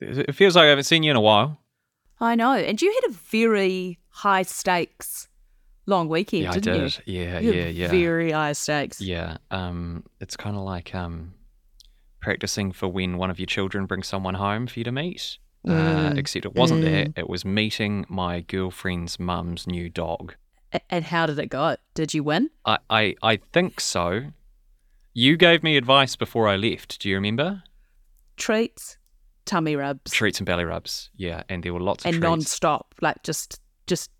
It feels like I haven't seen you in a while. I know. And you had a very high stakes long weekend, Yeah, didn't did. Yeah, you? You yeah, yeah. Very high stakes. Yeah. Um, it's kind of like um, practicing for when one of your children brings someone home for you to meet. Uh, Mm. except it wasn't that. It was meeting my girlfriend's mum's new dog. And how did it go? Did you win? I, I, I think so. You gave me advice before I left. Do you remember? Treats, tummy rubs, Treats and belly rubs. Yeah, and there were lots of and treats. non-stop, like just just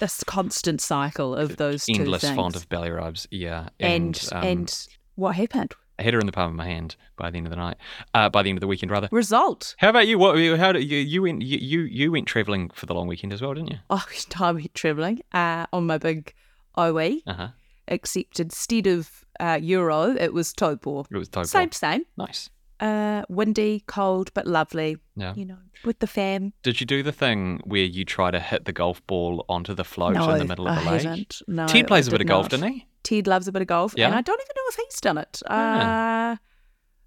a constant cycle of those endless fond of belly rubs. Yeah, and and um, and what happened? I had her in the palm of my hand by the end of the night. Uh, by the end of the weekend, rather. Result. How about you? What? How did you? You went. You you, you went travelling for the long weekend as well, didn't you? Oh, I went travelling uh, on my big OE, Uh huh. except instead of uh, Euro, it was Taupō. It was dope. Same, same. Nice. Uh, windy, cold, but lovely. Yeah. You know, with the fam. Did you do the thing where you try to hit the golf ball onto the float no, in the middle of I the lake? haven't. No, Ted plays I a bit of golf, doesn't he? Ted loves a bit of golf, Yeah? and I don't even know if he's done it. Uh,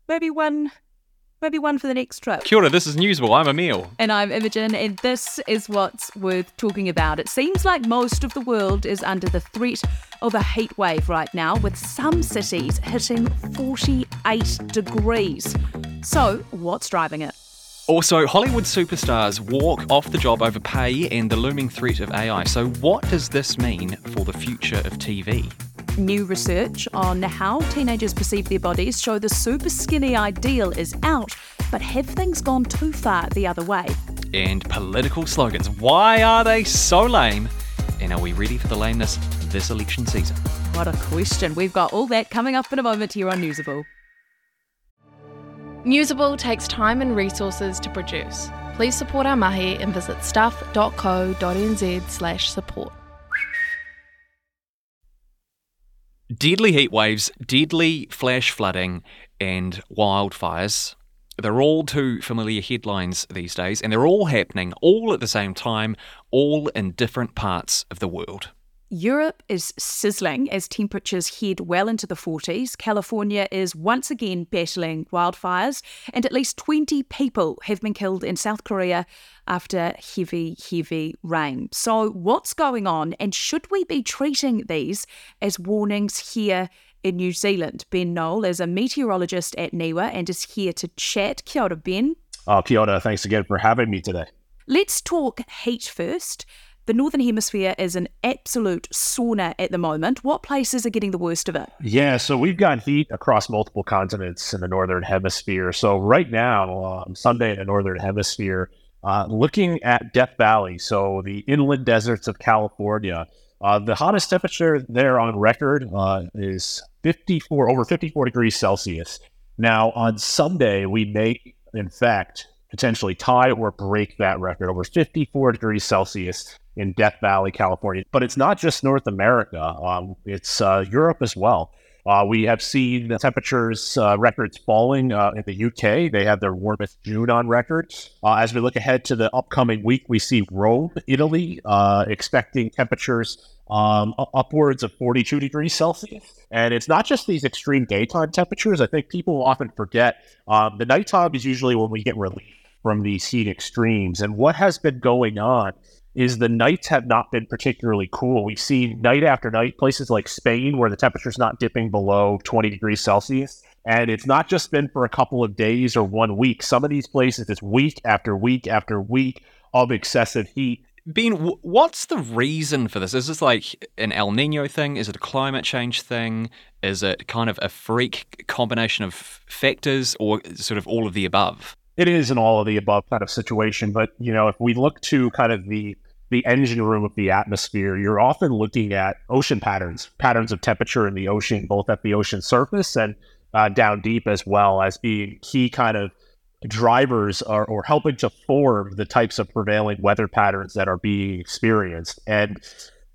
maybe one, maybe one for the next trip. Kia ora, this is Newsable. I'm Emil. And I'm Imogen, and this is what's worth talking about. It seems like most of the world is under the threat of a heat wave right now, with some cities hitting 48 degrees. So, what's driving it? Also, Hollywood superstars walk off the job over pay and the looming threat of AI. So, what does this mean for the future of TV? New research on how teenagers perceive their bodies show the super skinny ideal is out, but have things gone too far the other way? And political slogans. Why are they so lame? And are we ready for the lameness this election season? What a question. We've got all that coming up in a moment here on Newsable. Newsable takes time and resources to produce. Please support our mahi and visit stuff.co.nz Deadly heat waves, deadly flash flooding, and wildfires. They're all too familiar headlines these days, and they're all happening all at the same time, all in different parts of the world. Europe is sizzling as temperatures head well into the 40s. California is once again battling wildfires, and at least 20 people have been killed in South Korea after heavy, heavy rain. So, what's going on, and should we be treating these as warnings here in New Zealand? Ben Noll is a meteorologist at NIWA and is here to chat. Kia ora, Ben. Uh, Kia ora, thanks again for having me today. Let's talk heat first. The Northern Hemisphere is an absolute sauna at the moment. What places are getting the worst of it? Yeah, so we've got heat across multiple continents in the Northern Hemisphere. So right now, um, Sunday in the Northern Hemisphere, uh, looking at Death Valley, so the inland deserts of California, uh, the hottest temperature there on record uh, is 54, over 54 degrees Celsius. Now, on Sunday, we may, in fact, potentially tie or break that record over 54 degrees Celsius in Death Valley, California. But it's not just North America, um, it's uh, Europe as well. Uh, we have seen temperatures uh, records falling uh, in the UK. They have their warmest June on record. Uh, as we look ahead to the upcoming week, we see Rome, Italy, uh, expecting temperatures um, upwards of 42 degrees Celsius. And it's not just these extreme daytime temperatures. I think people often forget um, the nighttime is usually when we get relief from these heat extremes. And what has been going on is the nights have not been particularly cool. We've seen night after night places like Spain where the temperature's not dipping below 20 degrees Celsius. And it's not just been for a couple of days or one week. Some of these places, it's week after week after week of excessive heat. Ben, what's the reason for this? Is this like an El Nino thing? Is it a climate change thing? Is it kind of a freak combination of factors or sort of all of the above? It is an all of the above kind of situation. But, you know, if we look to kind of the the engine room of the atmosphere, you're often looking at ocean patterns, patterns of temperature in the ocean, both at the ocean surface and uh, down deep as well as being key kind of drivers or, or helping to form the types of prevailing weather patterns that are being experienced. And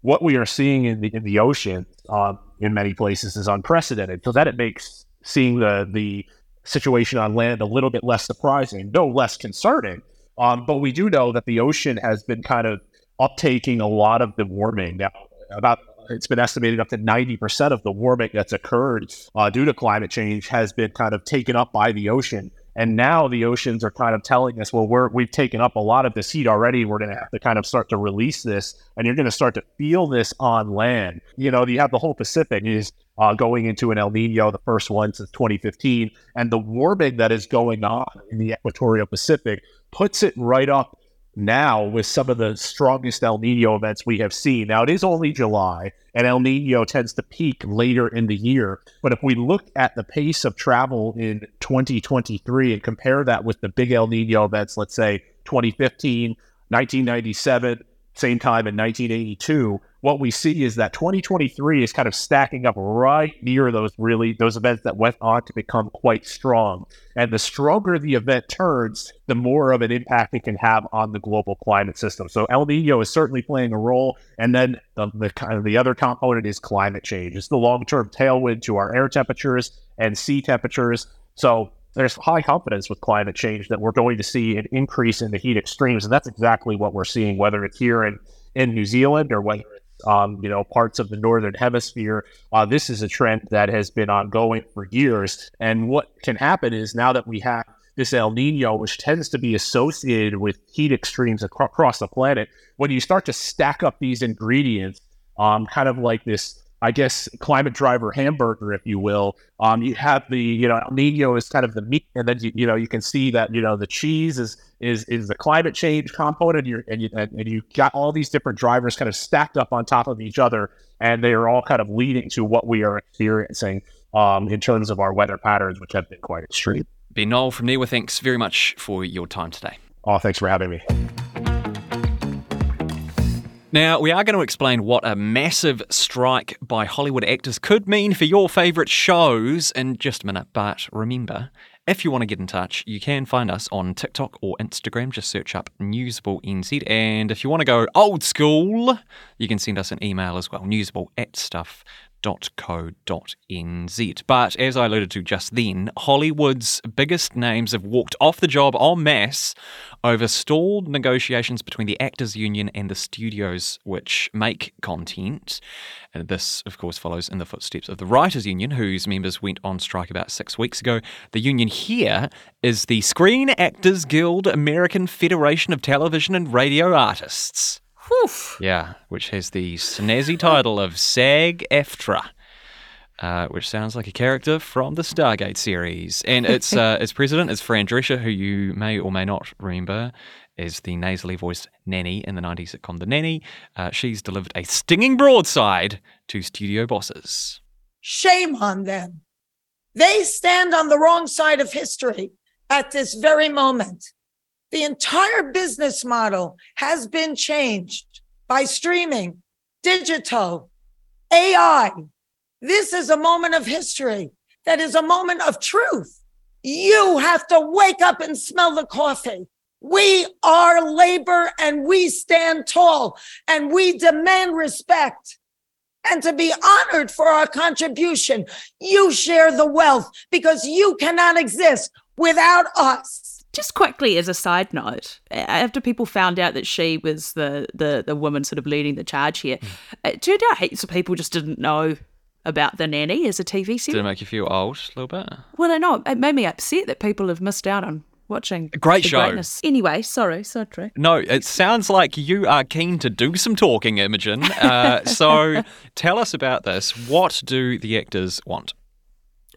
what we are seeing in the in the ocean um, in many places is unprecedented. So that it makes seeing the the situation on land a little bit less surprising, no less concerning. Um, but we do know that the ocean has been kind of uptaking a lot of the warming. Now, about it's been estimated up to 90% of the warming that's occurred uh, due to climate change has been kind of taken up by the ocean. And now the oceans are kind of telling us, well, we're, we've taken up a lot of this heat already. We're going to have to kind of start to release this, and you're going to start to feel this on land. You know, you have the whole Pacific is uh, going into an El Nino, the first one since 2015, and the warming that is going on in the equatorial Pacific puts it right up now with some of the strongest El Nino events we have seen. Now, it is only July, and El Nino tends to peak later in the year. But if we look at the pace of travel in 2023 and compare that with the big El Nino events, let's say 2015, 1997, same time in 1982, what we see is that 2023 is kind of stacking up right near those really those events that went on to become quite strong. And the stronger the event turns, the more of an impact it can have on the global climate system. So El Nino is certainly playing a role. And then the, the kind of the other component is climate change. It's the long term tailwind to our air temperatures and sea temperatures. So there's high confidence with climate change that we're going to see an increase in the heat extremes, and that's exactly what we're seeing, whether it's here in in New Zealand or whether it's um, you know parts of the northern hemisphere. Uh, this is a trend that has been ongoing for years, and what can happen is now that we have this El Nino, which tends to be associated with heat extremes across the planet, when you start to stack up these ingredients, um, kind of like this I guess, climate driver hamburger, if you will. Um, you have the, you know, El Nino is kind of the meat, and then you, you know, you can see that, you know, the cheese is is is the climate change component, and you and you and you got all these different drivers kind of stacked up on top of each other, and they are all kind of leading to what we are experiencing um, in terms of our weather patterns, which have been quite extreme. Ben Noll from NIWA, thanks very much for your time today. Oh, thanks for having me. Now, we are going to explain what a massive strike by Hollywood actors could mean for your favourite shows in just a minute. But remember, if you want to get in touch, you can find us on TikTok or Instagram. Just search up Newsable NZ. And if you want to go old school, you can send us an email as well, newsable at stuff hollywood.co.nz. But as I alluded to just then, Hollywood's biggest names have walked off the job en masse over stalled negotiations between the Actors Union and the studios which make content. And this, of course, follows in the footsteps of the Writers Union, whose members went on strike about six weeks ago. The union here is the Screen Actors Guild American Federation of Television and Radio Artists. Whew. Yeah, which has the snazzy title of SAG-AFTRA. Uh, which sounds like a character from the Stargate series. And its uh, its president is Fran Drescher, who you may or may not remember as the nasally voiced nanny in the 90s sitcom The Nanny. Uh, she's delivered a stinging broadside to studio bosses. Shame on them. They stand on the wrong side of history at this very moment. The entire business model has been changed by streaming, digital, AI. This is a moment of history that is a moment of truth. You have to wake up and smell the coffee. We are labor and we stand tall and we demand respect and to be honored for our contribution. You share the wealth because you cannot exist without us. Just quickly, as a side note, after people found out that she was the the, the woman sort of leading the charge here, it turned out heaps of people just didn't know about the nanny as a TV series. Did it make you feel old a little bit? Well, I know it made me upset that people have missed out on watching. Great show. Greatness. Anyway, sorry, sidetrack. No, it sounds like you are keen to do some talking, Imogen. Uh, so tell us about this. What do the actors want?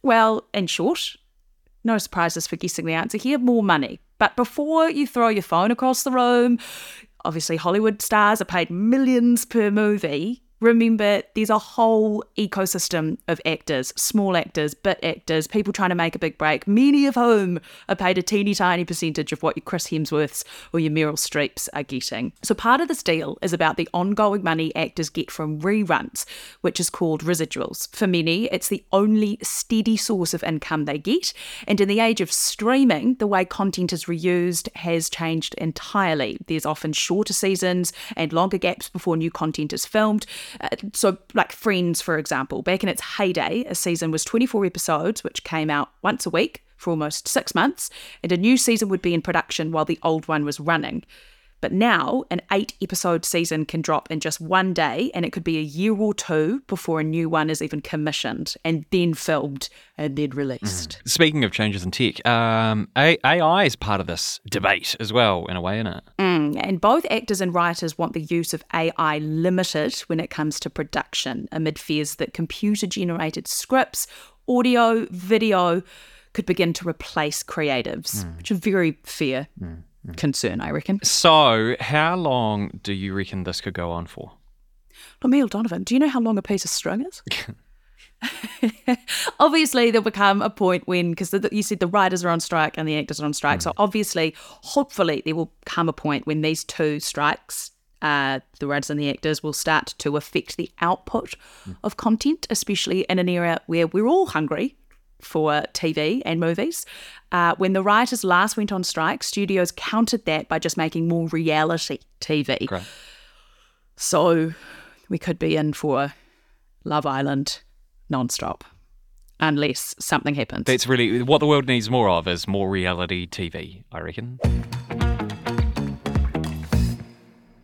Well, in short, no surprises for guessing the answer here more money. But before you throw your phone across the room, obviously Hollywood stars are paid millions per movie remember there's a whole ecosystem of actors, small actors, bit actors, people trying to make a big break, many of whom are paid a teeny tiny percentage of what your Chris Hemsworths or your Meryl Streeps are getting. So part of this deal is about the ongoing money actors get from reruns, which is called residuals. For many, it's the only steady source of income they get. And in the age of streaming, the way content is reused has changed entirely. There's often shorter seasons and longer gaps before new content is filmed. Uh, so, like Friends, for example, back in its heyday, a season was 24 episodes, which came out once a week for almost six months, and a new season would be in production while the old one was running. But now, an eight episode season can drop in just one day, and it could be a year or two before a new one is even commissioned and then filmed and then released. Speaking of changes in tech, um, AI is part of this debate as well, in a way, isn't it? Mm, and both actors and writers want the use of AI limited when it comes to production, amid fears that computer generated scripts, audio, video could begin to replace creatives, which is a very fair Mm. concern, I reckon. So, how long do you reckon this could go on for? Emil Donovan, do you know how long a piece of string is? obviously, there'll become a point when, because you said the writers are on strike and the actors are on strike. So, mm. obviously, hopefully, there will come a point when these two strikes, uh, the writers and the actors, will start to affect the output mm. of content, especially in an era where we're all hungry for TV and movies. Uh, when the writers last went on strike, studios countered that by just making more reality TV. Great. So we could be in for Love Island non-stop unless something happens. That's really what the world needs more of is more reality TV, I reckon.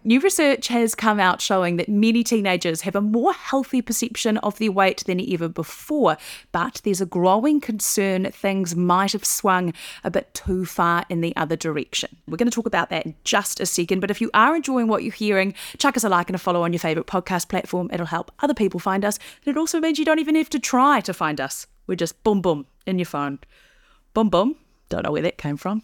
New research has come out showing that many teenagers have a more healthy perception of their weight than ever before, but there's a growing concern things might have swung a bit too far in the other direction. We're going to talk about that in just a second, but if you are enjoying what you're hearing, chuck us a like and a follow on your favourite podcast platform. It'll help other people find us, and it also means you don't even have to try to find us. We're just boom boom in your phone. Boom boom. Don't know where that came from.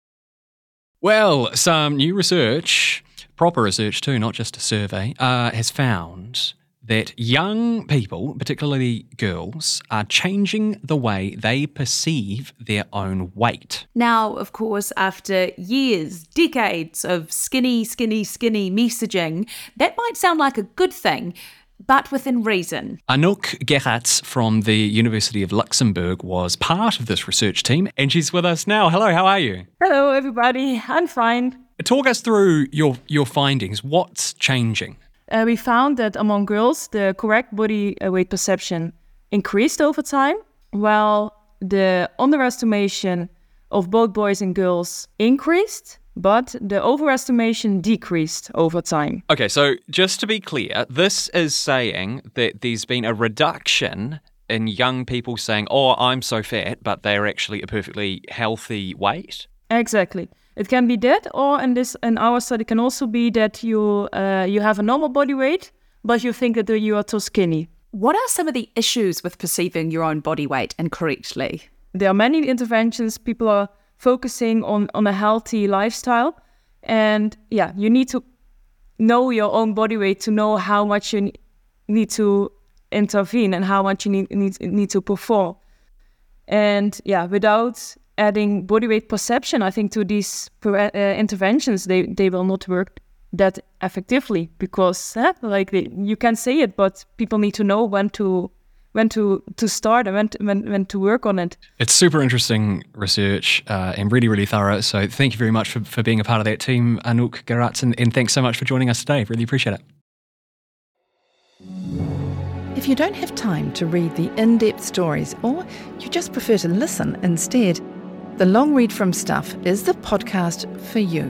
Well, some new research, proper research too, not just a survey, uh, has found that young people, particularly girls, are changing the way they perceive their own weight. Now, of course, after years, decades of skinny, skinny, skinny messaging, that might sound like a good thing, but within reason. Anouk Geraets from the University of Luxembourg was part of this research team, and she's with us now. Hello, how are you? Hello, everybody. I'm fine. Talk us through your, your findings. What's changing? Uh, we found that among girls, the correct body uh, weight perception increased over time, while the underestimation of both boys and girls increased, but the overestimation decreased over time. Okay, so just to be clear, this is saying that there's been a reduction in young people saying, oh, I'm so fat, but they're actually a perfectly healthy weight. Exactly. It can be that, or in this in our study, can also be that you uh, you have a normal body weight, but you think that you are too skinny. What are some of the issues with perceiving your own body weight incorrectly? There are many interventions. People are focusing on on a healthy lifestyle, and yeah, you need to know your own body weight to know how much you need to intervene and how much you need need, need to perform. And yeah, without adding body weight perception, I think to these uh, interventions, they they will not work that effectively because like they, you can say it, but people need to know when to when to to start and when to, when, when to work on it. It's super interesting research uh, and really, really thorough. So thank you very much for, for being a part of that team, Anouk Geraets, and, and thanks so much for joining us today. Really appreciate it. If you don't have time to read the in depth stories or you just prefer to listen instead, the Long Read from Stuff is the podcast for you.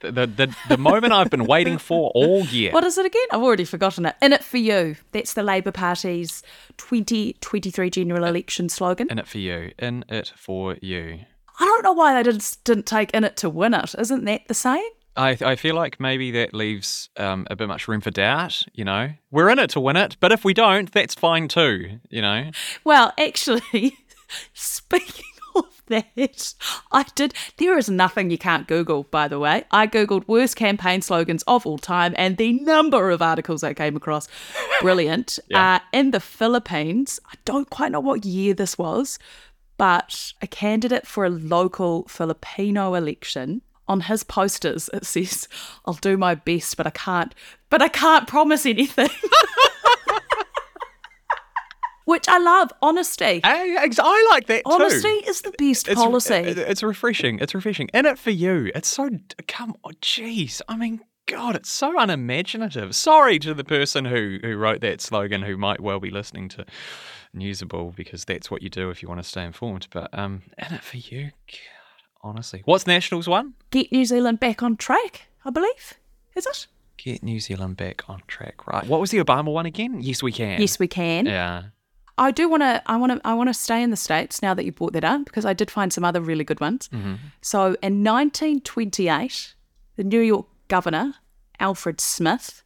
the, the, the, moment I've been waiting for all year. What is it again? I've already forgotten it. In it for you. That's the Labour Party's 2023 general election slogan. In it for you. In it for you. I don't know why they didn't, didn't take in it to win it. Isn't that the saying? I, I feel like maybe that leaves um, a bit much room for doubt. You know, we're in it to win it, but if we don't, that's fine too. You know. Well, actually, speaking of that, I did. There is nothing you can't Google, by the way. I Googled worst campaign slogans of all time, and the number of articles I came across, brilliant. Yeah. uh, in the Philippines, I don't quite know what year this was, but a candidate for a local Filipino election. On his posters, it says, "I'll do my best, but I can't. But I can't promise anything." Which I love, honesty. I, I like that too. Honesty is the best It's, policy. it- it's refreshing. It's refreshing. In it for you. It's so come on, jeez. I mean, God, it's so unimaginative. Sorry to the person who who wrote that slogan, who might well be listening to Newsable because that's what you do if you want to stay informed. But um, in it for you, God, honestly, what's Nationals one? Get New Zealand back on track, I believe. Is it? Get New Zealand back on track. Right. What was the Obama one again? Yes, we can. Yes, we can. Yeah. I do want to. I want to. I want to stay in the states now that you brought that up because I did find some other really good ones. Mhm. So in 1928, the New York governor Alfred Smith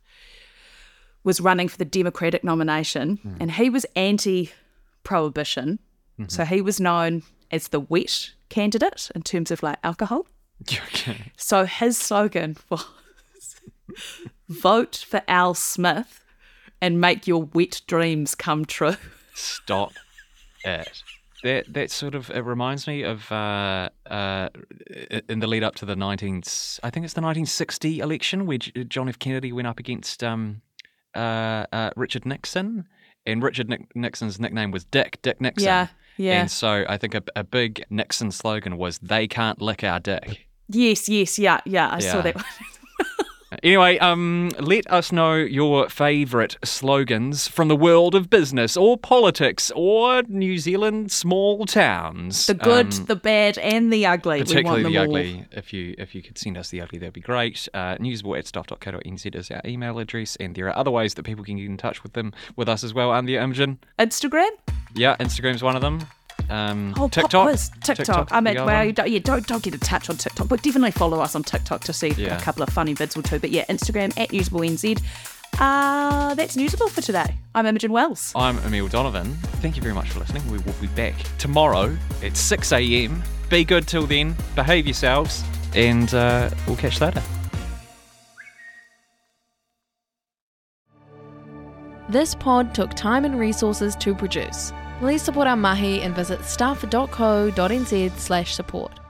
was running for the Democratic nomination, and he was anti-prohibition. So he was known as the wet candidate in terms of like alcohol. Okay. So his slogan was vote for Al Smith and make your wet dreams come true. Stop it. That that sort of it reminds me of uh, uh, in the lead up to the 19 I think it's the 1960 election where John F Kennedy went up against um, uh, uh, Richard Nixon and Richard Nick- Nixon's nickname was Dick Dick Nixon. Yeah, yeah. And so I think a, a big Nixon slogan was "They can't lick our dick." Yes, yes, yeah, yeah. I saw that one. Anyway, um, let us know your favourite slogans from the world of business or politics or New Zealand small towns. The good, Um, the bad, and the ugly. particularly we the all. ugly. If you if you could send us the ugly, that'd be great. Uh, newsable at stuff.co.nz is our email address, and there are other ways that people can get in touch with them with us as well. I'm the Imogen. Instagram. Yeah, Instagram's one of them. Um, Oh, pop TikTok. quiz. TikTok. I mean, well, you don't, yeah, don't don't get attached touch on TikTok, but definitely follow us on TikTok to see Yeah. a couple of funny vids or two. But yeah, Instagram at NewsableNZ. Uh, that's Newsable for today. I'm Imogen Wells. I'm Emil Donovan. Thank you very much for listening. We will be back tomorrow at 6 a.m. Be good till then. Behave yourselves, and uh, we'll catch you later. This pod took time and resources to produce. Please support our mahi and visit stuff.co.nz slash support.